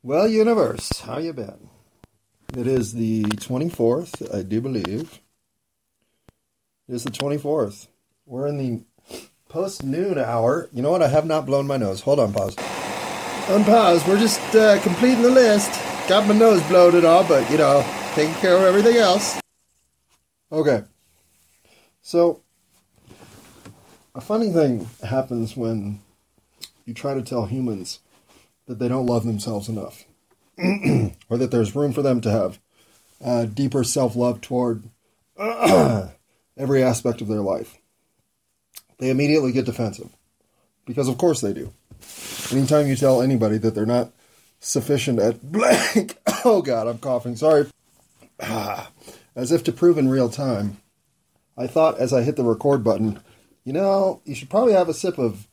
Well, universe, how you been? It is the 24th, I do believe. It is the 24th. We're in the post noon hour. You know what? I have not blown my nose. Hold on, pause. Unpause. We're just uh, completing the list. Got my nose blown and all, but you know, taking care of everything else. Okay. So, a funny thing happens when you try to tell humans that they don't love themselves enough, or that there's room for them to have uh, deeper self love toward every aspect of their life. They immediately get defensive, because of course they do. Anytime you tell anybody that they're not sufficient at blank, oh god, I'm coughing, sorry, as if to prove in real time, I thought as I hit the record button, you know, you should probably have a sip of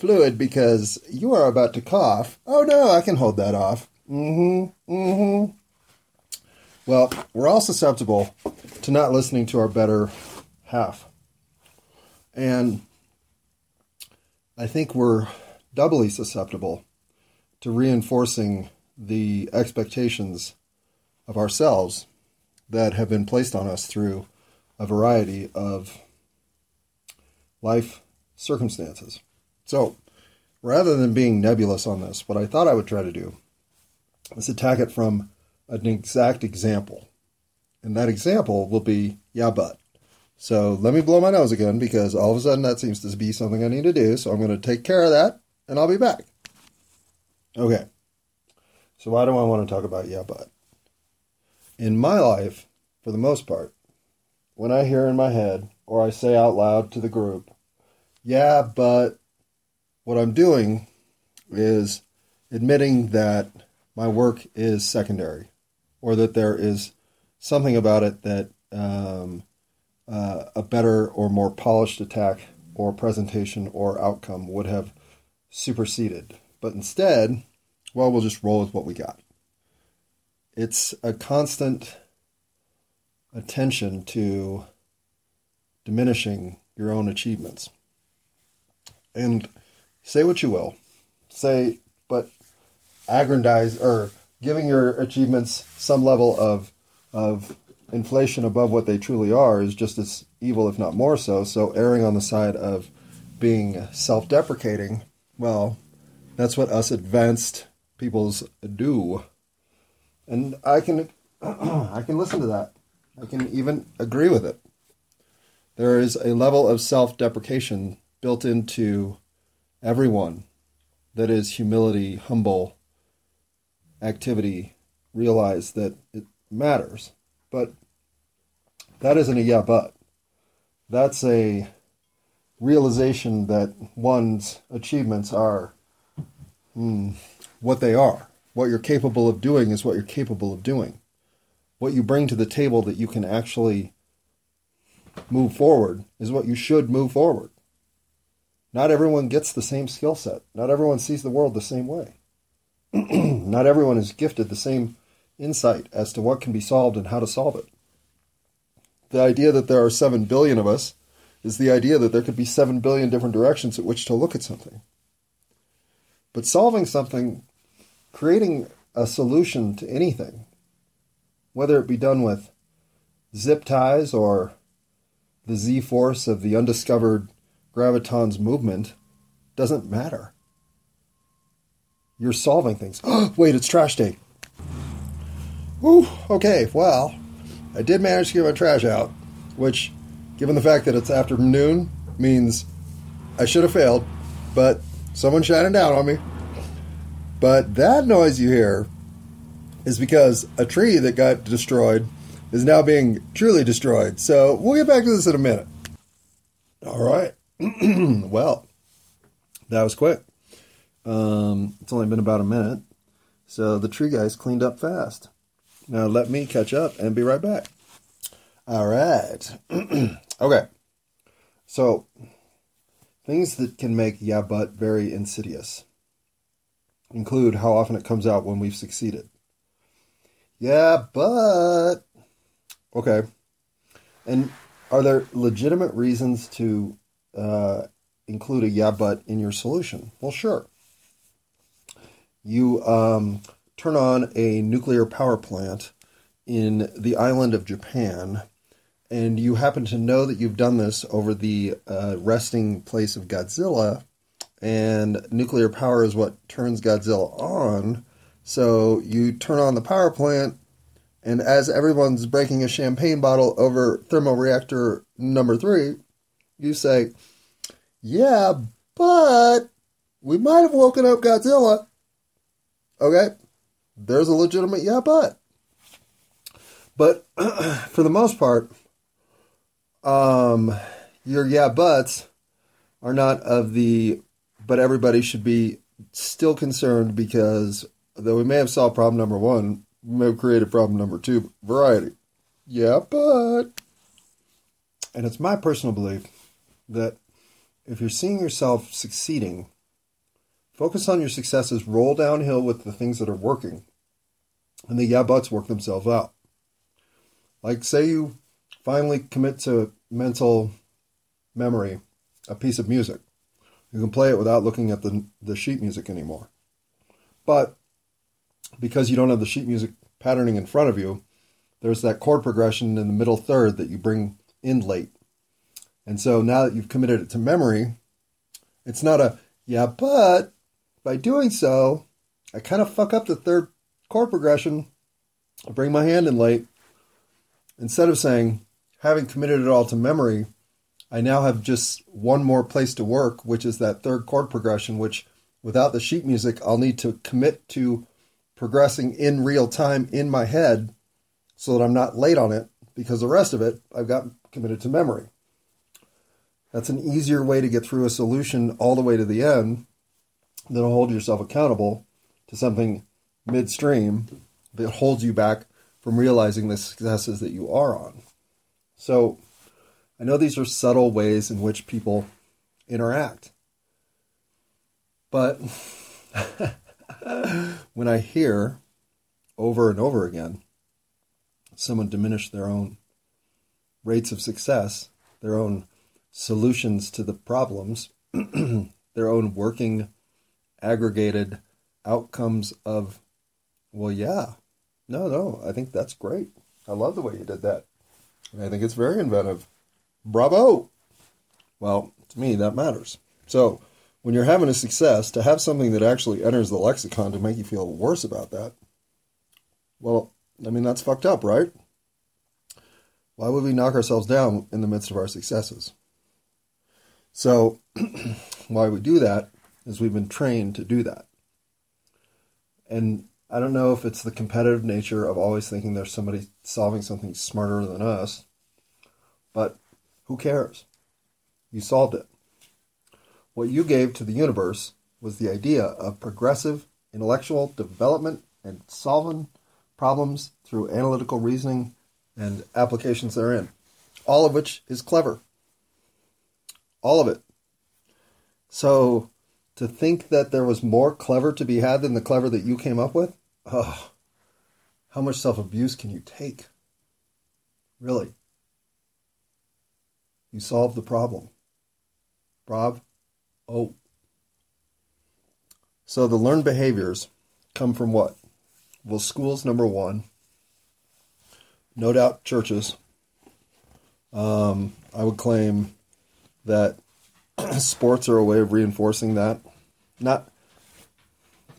fluid because you are about to cough. Oh no, I can hold that off. Mm hmm. Mm hmm. Well, we're all susceptible to not listening to our better half. And I think we're doubly susceptible to reinforcing the expectations of ourselves that have been placed on us through a variety of life circumstances. So, rather than being nebulous on this, what I thought I would try to do is attack it from an exact example. And that example will be, yeah, but. So let me blow my nose again because all of a sudden that seems to be something I need to do. So I'm going to take care of that and I'll be back. Okay. So why do I want to talk about yeah, but? In my life, for the most part, when I hear in my head or I say out loud to the group, yeah, but what I'm doing is admitting that my work is secondary or that there is something about it that um, uh, a better or more polished attack or presentation or outcome would have superseded. But instead, well, we'll just roll with what we got. It's a constant attention to diminishing your own achievements. And say what you will, say, but aggrandize or giving your achievements some level of of inflation above what they truly are is just as evil, if not more so. So erring on the side of being self-deprecating, well, that's what us advanced peoples do, and I can I can listen to that. I can even agree with it. There is a level of self-deprecation built into everyone that is humility, humble activity, realize that it matters. But that isn't a yeah, but. That's a realization that one's achievements are hmm, what they are. What you're capable of doing is what you're capable of doing. What you bring to the table that you can actually move forward is what you should move forward. Not everyone gets the same skill set. Not everyone sees the world the same way. Not everyone is gifted the same insight as to what can be solved and how to solve it. The idea that there are 7 billion of us is the idea that there could be 7 billion different directions at which to look at something. But solving something, creating a solution to anything, whether it be done with zip ties or the z force of the undiscovered graviton's movement doesn't matter. You're solving things. Oh, wait, it's trash day. Whew, okay, well, I did manage to get my trash out, which, given the fact that it's afternoon, means I should have failed, but someone's shining down on me. But that noise you hear is because a tree that got destroyed is now being truly destroyed. So we'll get back to this in a minute. All right. well, that was quick. Um, it's only been about a minute. So the tree guys cleaned up fast. Now let me catch up and be right back. All right. okay. So things that can make yeah but very insidious include how often it comes out when we've succeeded. Yeah, but okay. And are there legitimate reasons to uh, include a yeah but in your solution? Well, sure. You um, turn on a nuclear power plant in the island of Japan, and you happen to know that you've done this over the uh, resting place of Godzilla, and nuclear power is what turns Godzilla on. So you turn on the power plant, and as everyone's breaking a champagne bottle over thermoreactor number three, you say, Yeah, but we might have woken up Godzilla. Okay? There's a legitimate yeah, but. But for the most part, um, your yeah, buts are not of the, but everybody should be still concerned because though we may have solved problem number one, we may have created problem number two variety. Yeah, but. And it's my personal belief that if you're seeing yourself succeeding, focus on your successes, roll downhill with the things that are working, and the yeah buts work themselves out. Like, say you finally commit to mental memory a piece of music. You can play it without looking at the, the sheet music anymore. But because you don't have the sheet music patterning in front of you, there's that chord progression in the middle third that you bring in late. And so now that you've committed it to memory, it's not a, yeah, but by doing so, I kind of fuck up the third chord progression. I bring my hand in late. Instead of saying, having committed it all to memory, I now have just one more place to work, which is that third chord progression, which without the sheet music, I'll need to commit to progressing in real time in my head so that I'm not late on it because the rest of it I've got committed to memory. That's an easier way to get through a solution all the way to the end than to hold yourself accountable to something midstream that holds you back from realizing the successes that you are on. So, I know these are subtle ways in which people interact. But when I hear over and over again someone diminish their own rates of success, their own solutions to the problems, their own working aggregated outcomes of, well, yeah, no, no, I think that's great. I love the way you did that. And I think it's very inventive. Bravo! Well, to me, that matters. So, when you're having a success, to have something that actually enters the lexicon to make you feel worse about that, well, I mean, that's fucked up, right? Why would we knock ourselves down in the midst of our successes? So, why we do that is we've been trained to do that. And I don't know if it's the competitive nature of always thinking there's somebody solving something smarter than us, but who cares? You solved it. What you gave to the universe was the idea of progressive intellectual development and solving problems through analytical reasoning and applications therein, all of which is clever. All of it. So to think that there was more clever to be had than the clever that you came up with, oh, how much self abuse can you take? Really? You solved the problem. Brav? Oh. So the learned behaviors come from what? Well, schools, number one. No doubt churches. Um, I would claim that sports are a way of reinforcing that. Not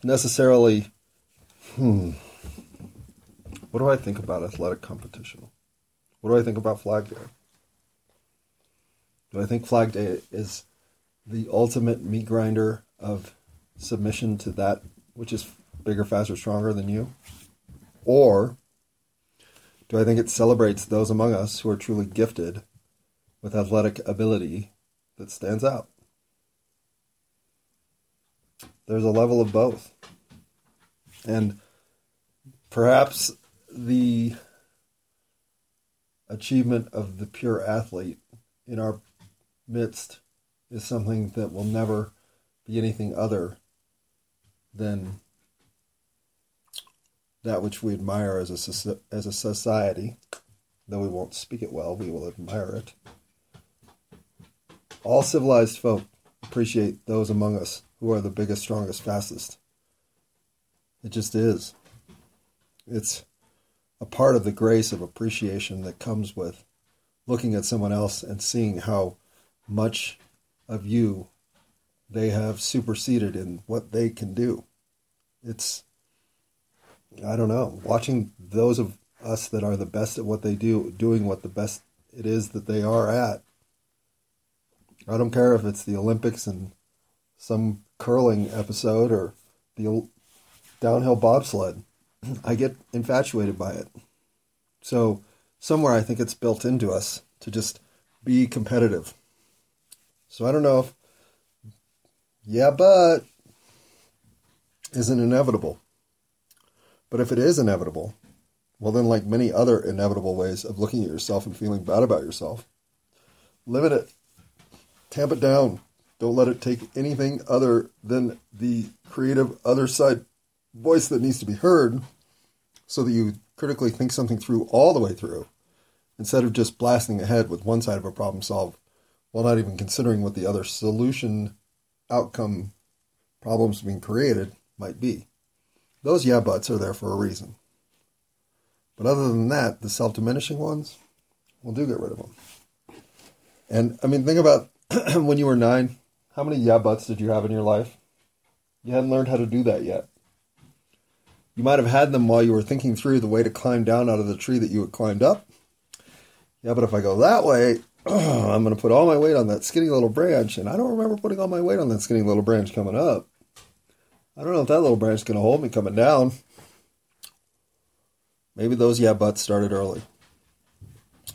necessarily. Hmm. What do I think about athletic competition? What do I think about Flag Day? Do I think Flag Day is the ultimate meat grinder of submission to that which is bigger, faster, stronger than you? Or do I think it celebrates those among us who are truly gifted with athletic ability that stands out. There's a level of both. And perhaps the achievement of the pure athlete in our midst is something that will never be anything other than that which we admire as a, as a society. Though we won't speak it well, we will admire it. All civilized folk appreciate those among us who are the biggest, strongest, fastest. It just is. It's a part of the grace of appreciation that comes with looking at someone else and seeing how much of you they have superseded in what they can do. It's, I don't know, watching those of us that are the best at what they do, doing what the best it is that they are at. I don't care if it's the Olympics and some curling episode or the downhill bobsled. I get infatuated by it. So, somewhere I think it's built into us to just be competitive. So, I don't know if, yeah, but isn't inevitable. But if it is inevitable, well, then, like many other inevitable ways of looking at yourself and feeling bad about yourself, limit it, tamp it down. Don't let it take anything other than the creative other side voice that needs to be heard so that you critically think something through all the way through instead of just blasting ahead with one side of a problem solved while not even considering what the other solution outcome problems being created might be. Those yeah buts are there for a reason. But other than that, the self diminishing ones, we'll do get rid of them. And I mean, think about when you were nine, how many yeah buts did you have in your life? You hadn't learned how to do that yet. You might have had them while you were thinking through the way to climb down out of the tree that you had climbed up. Yeah, but if I go that way, I'm going to put all my weight on that skinny little branch, and I don't remember putting all my weight on that skinny little branch coming up. I don't know if that little branch is going to hold me coming down. Maybe those yeah buts started early.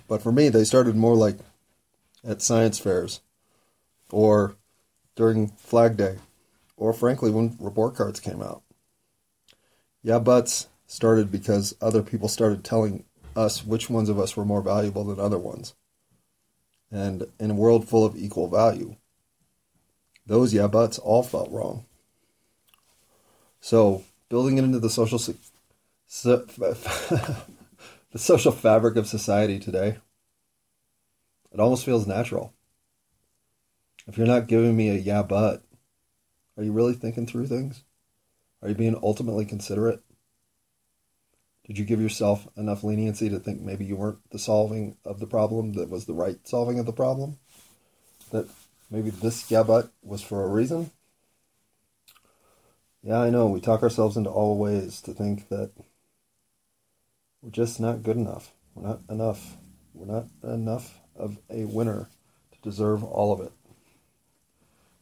But for me, they started more like at science fairs or during Flag Day or frankly when report cards came out. Yeah, buts started because other people started telling us which ones of us were more valuable than other ones. And in a world full of equal value, those yeah buts all felt wrong. So, building it into the social so, the social fabric of society today, it almost feels natural. If you're not giving me a yeah but, are you really thinking through things? Are you being ultimately considerate? Did you give yourself enough leniency to think maybe you weren't the solving of the problem that was the right solving of the problem? That maybe this yeah but was for a reason? Yeah, I know. We talk ourselves into all ways to think that we're just not good enough. We're not enough. We're not enough of a winner to deserve all of it.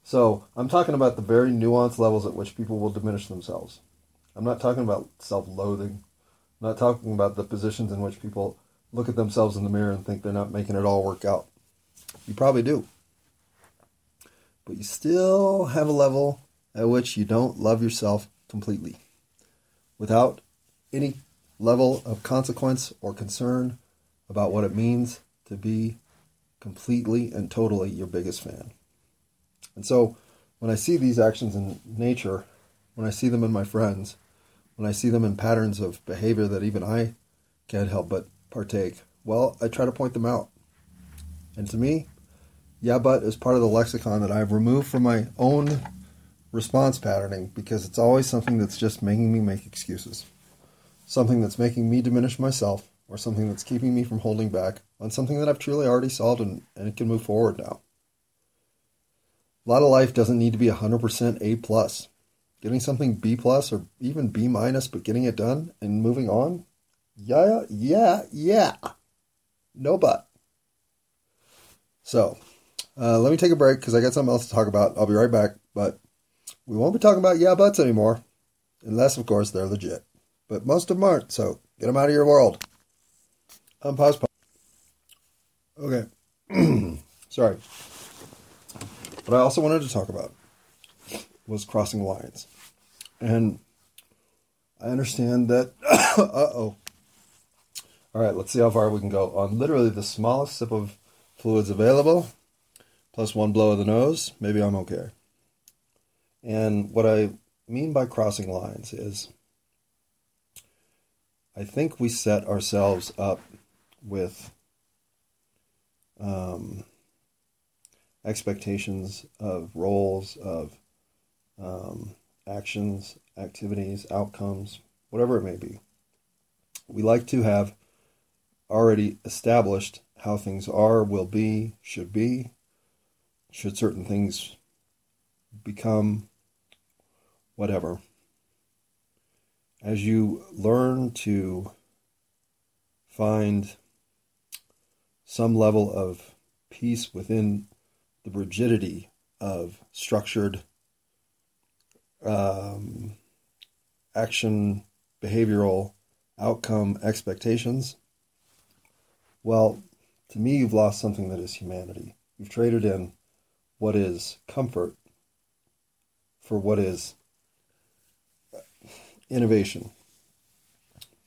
So I'm talking about the very nuanced levels at which people will diminish themselves. I'm not talking about self loathing. I'm not talking about the positions in which people look at themselves in the mirror and think they're not making it all work out. You probably do. But you still have a level at which you don't love yourself completely without any level of consequence or concern about what it means to be completely and totally your biggest fan. And so when I see these actions in nature, when I see them in my friends, when I see them in patterns of behavior that even I can't help but partake, well, I try to point them out. And to me, yeah, but is part of the lexicon that I've removed from my own response patterning because it's always something that's just making me make excuses. Something that's making me diminish myself or something that's keeping me from holding back on something that I've truly already solved and, and it can move forward now. A lot of life doesn't need to be 100% A plus. Getting something B plus or even B minus, but getting it done and moving on, yeah, yeah, yeah. No but. So, uh, let me take a break because I got something else to talk about. I'll be right back, but we won't be talking about yeah buts anymore, unless of course they're legit. But most of them aren't, so get them out of your world. Unpause. Pause. Okay. Sorry. What I also wanted to talk about was crossing lines. And I understand that. uh oh. All right, let's see how far we can go on literally the smallest sip of fluids available, plus one blow of the nose. Maybe I'm okay. And what I mean by crossing lines is I think we set ourselves up with um, expectations of roles, of um, actions, activities, outcomes, whatever it may be. We like to have already established how things are, will be, should be, should certain things become, whatever. As you learn to find some level of peace within the rigidity of structured um, action, behavioral outcome expectations, well, to me, you've lost something that is humanity. You've traded in what is comfort for what is innovation.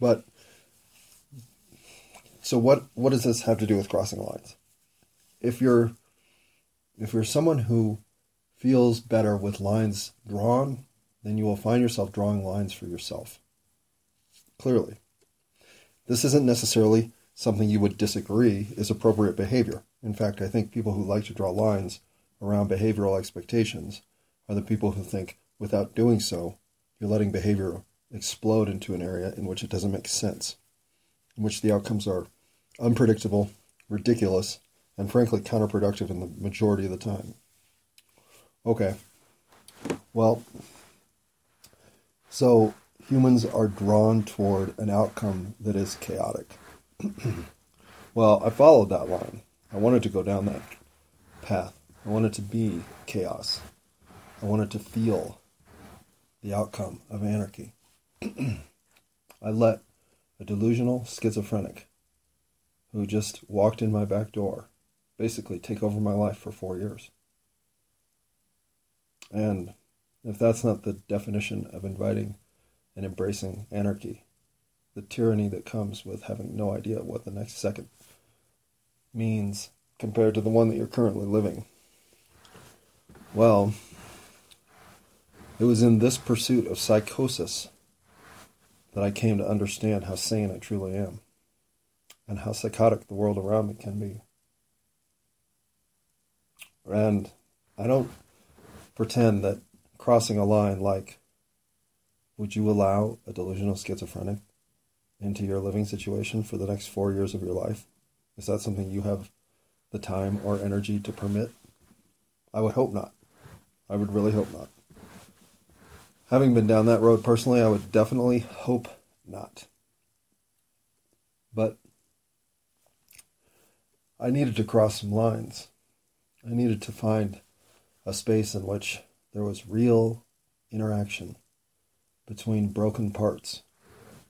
But so what what does this have to do with crossing lines? If you're if you're someone who feels better with lines drawn, then you will find yourself drawing lines for yourself. Clearly. This isn't necessarily something you would disagree is appropriate behavior. In fact, I think people who like to draw lines around behavioral expectations are the people who think without doing so, you're letting behavior explode into an area in which it doesn't make sense, in which the outcomes are unpredictable, ridiculous, and frankly counterproductive in the majority of the time. Okay. Well, so humans are drawn toward an outcome that is chaotic. well, I followed that line. I wanted to go down that path. I wanted to be chaos. I wanted to feel the outcome of anarchy. I let a delusional schizophrenic who just walked in my back door basically take over my life for four years. And if that's not the definition of inviting and embracing anarchy, the tyranny that comes with having no idea what the next second means compared to the one that you're currently living. Well, it was in this pursuit of psychosis that I came to understand how sane I truly am and how psychotic the world around me can be. And I don't pretend that crossing a line like, would you allow a delusional schizophrenic into your living situation for the next four years of your life? Is that something you have the time or energy to permit? I would hope not. I would really hope not. Having been down that road personally, I would definitely hope not. But I needed to cross some lines. I needed to find a space in which there was real interaction between broken parts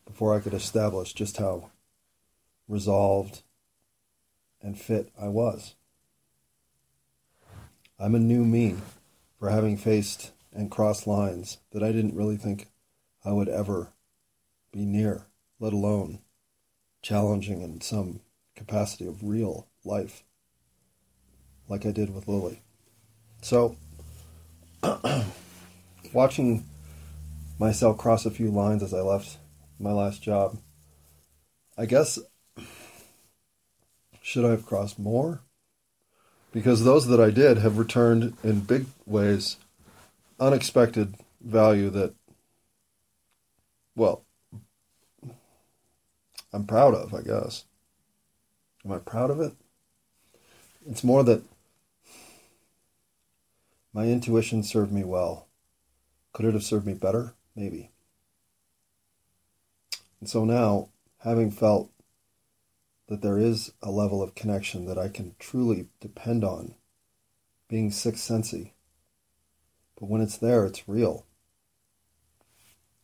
before I could establish just how resolved and fit I was. I'm a new me for having faced and crossed lines that I didn't really think I would ever be near, let alone challenging in some capacity of real life, like I did with Lily. So, watching myself cross a few lines as I left my last job. I guess should I have crossed more? Because those that I did have returned in big ways unexpected value that well I'm proud of, I guess. Am I proud of it? It's more that my intuition served me well. Could it have served me better? Maybe. And so now, having felt that there is a level of connection that I can truly depend on, being sixth sensey, but when it's there, it's real.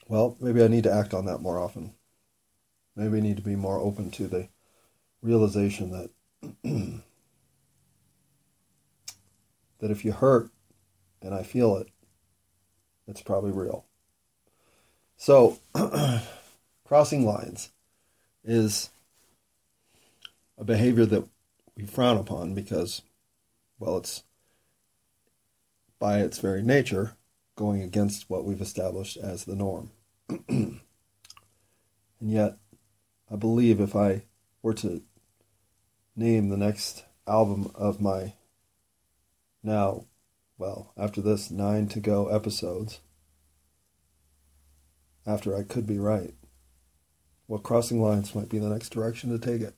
Well, maybe I need to act on that more often. Maybe I need to be more open to the realization that that if you hurt and I feel it, it's probably real. So crossing lines is a behavior that we frown upon because, well, it's by its very nature going against what we've established as the norm. and yet, I believe if I were to name the next album of my now, well, after this nine to go episodes, after I could be right, what crossing lines might be the next direction to take it.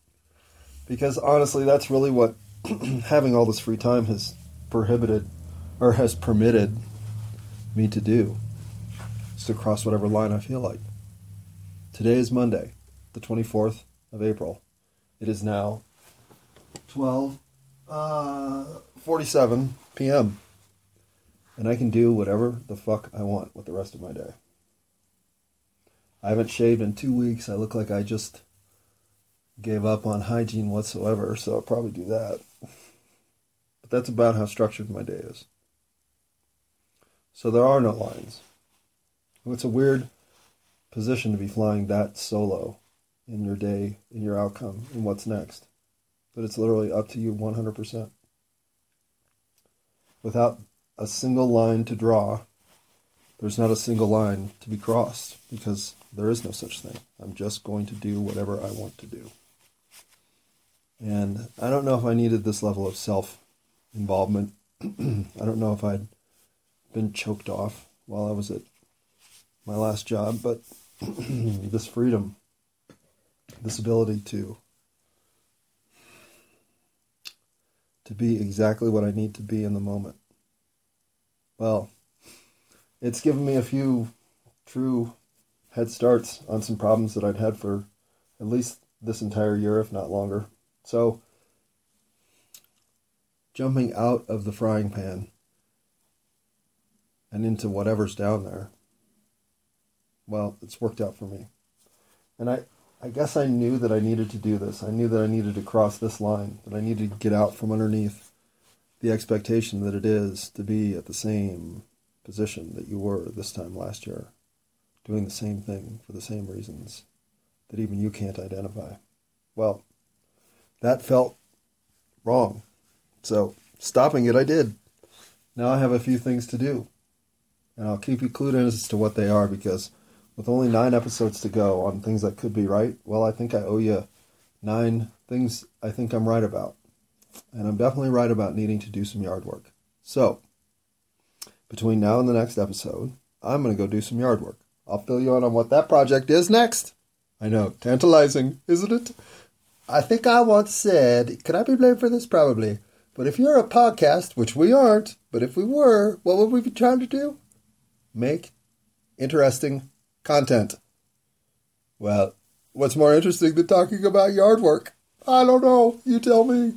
Because honestly, that's really what having all this free time has prohibited or has permitted me to do is to cross whatever line I feel like. Today is Monday, the 24th of April. It is now 12 uh, 47 p.m. And I can do whatever the fuck I want with the rest of my day. I haven't shaved in two weeks. I look like I just gave up on hygiene whatsoever, so I'll probably do that. But that's about how structured my day is. So there are no lines. It's a weird position to be flying that solo in your day, in your outcome, and what's next. But it's literally up to you 100%. Without a single line to draw, there's not a single line to be crossed because there is no such thing. I'm just going to do whatever I want to do. And I don't know if I needed this level of self involvement. I don't know if I'd been choked off while I was at my last job, but this freedom, this ability to to be exactly what I need to be in the moment. Well, it's given me a few true head starts on some problems that I'd had for at least this entire year, if not longer. So, jumping out of the frying pan and into whatever's down there, well, it's worked out for me. And I, I guess I knew that I needed to do this. I knew that I needed to cross this line, that I needed to get out from underneath the expectation that it is to be at the same position that you were this time last year, doing the same thing for the same reasons that even you can't identify. Well, that felt wrong. So, stopping it, I did. Now I have a few things to do. And I'll keep you clued in as to what they are because with only nine episodes to go on things that could be right, well, I think I owe you nine things I think I'm right about. And I'm definitely right about needing to do some yard work. So, between now and the next episode, I'm going to go do some yard work. I'll fill you in on what that project is next. I know, tantalizing, isn't it? I think I once said, could I be blamed for this? Probably. But if you're a podcast, which we aren't, but if we were, what would we be trying to do? Make interesting content. Well, what's more interesting than talking about yard work? I don't know. You tell me.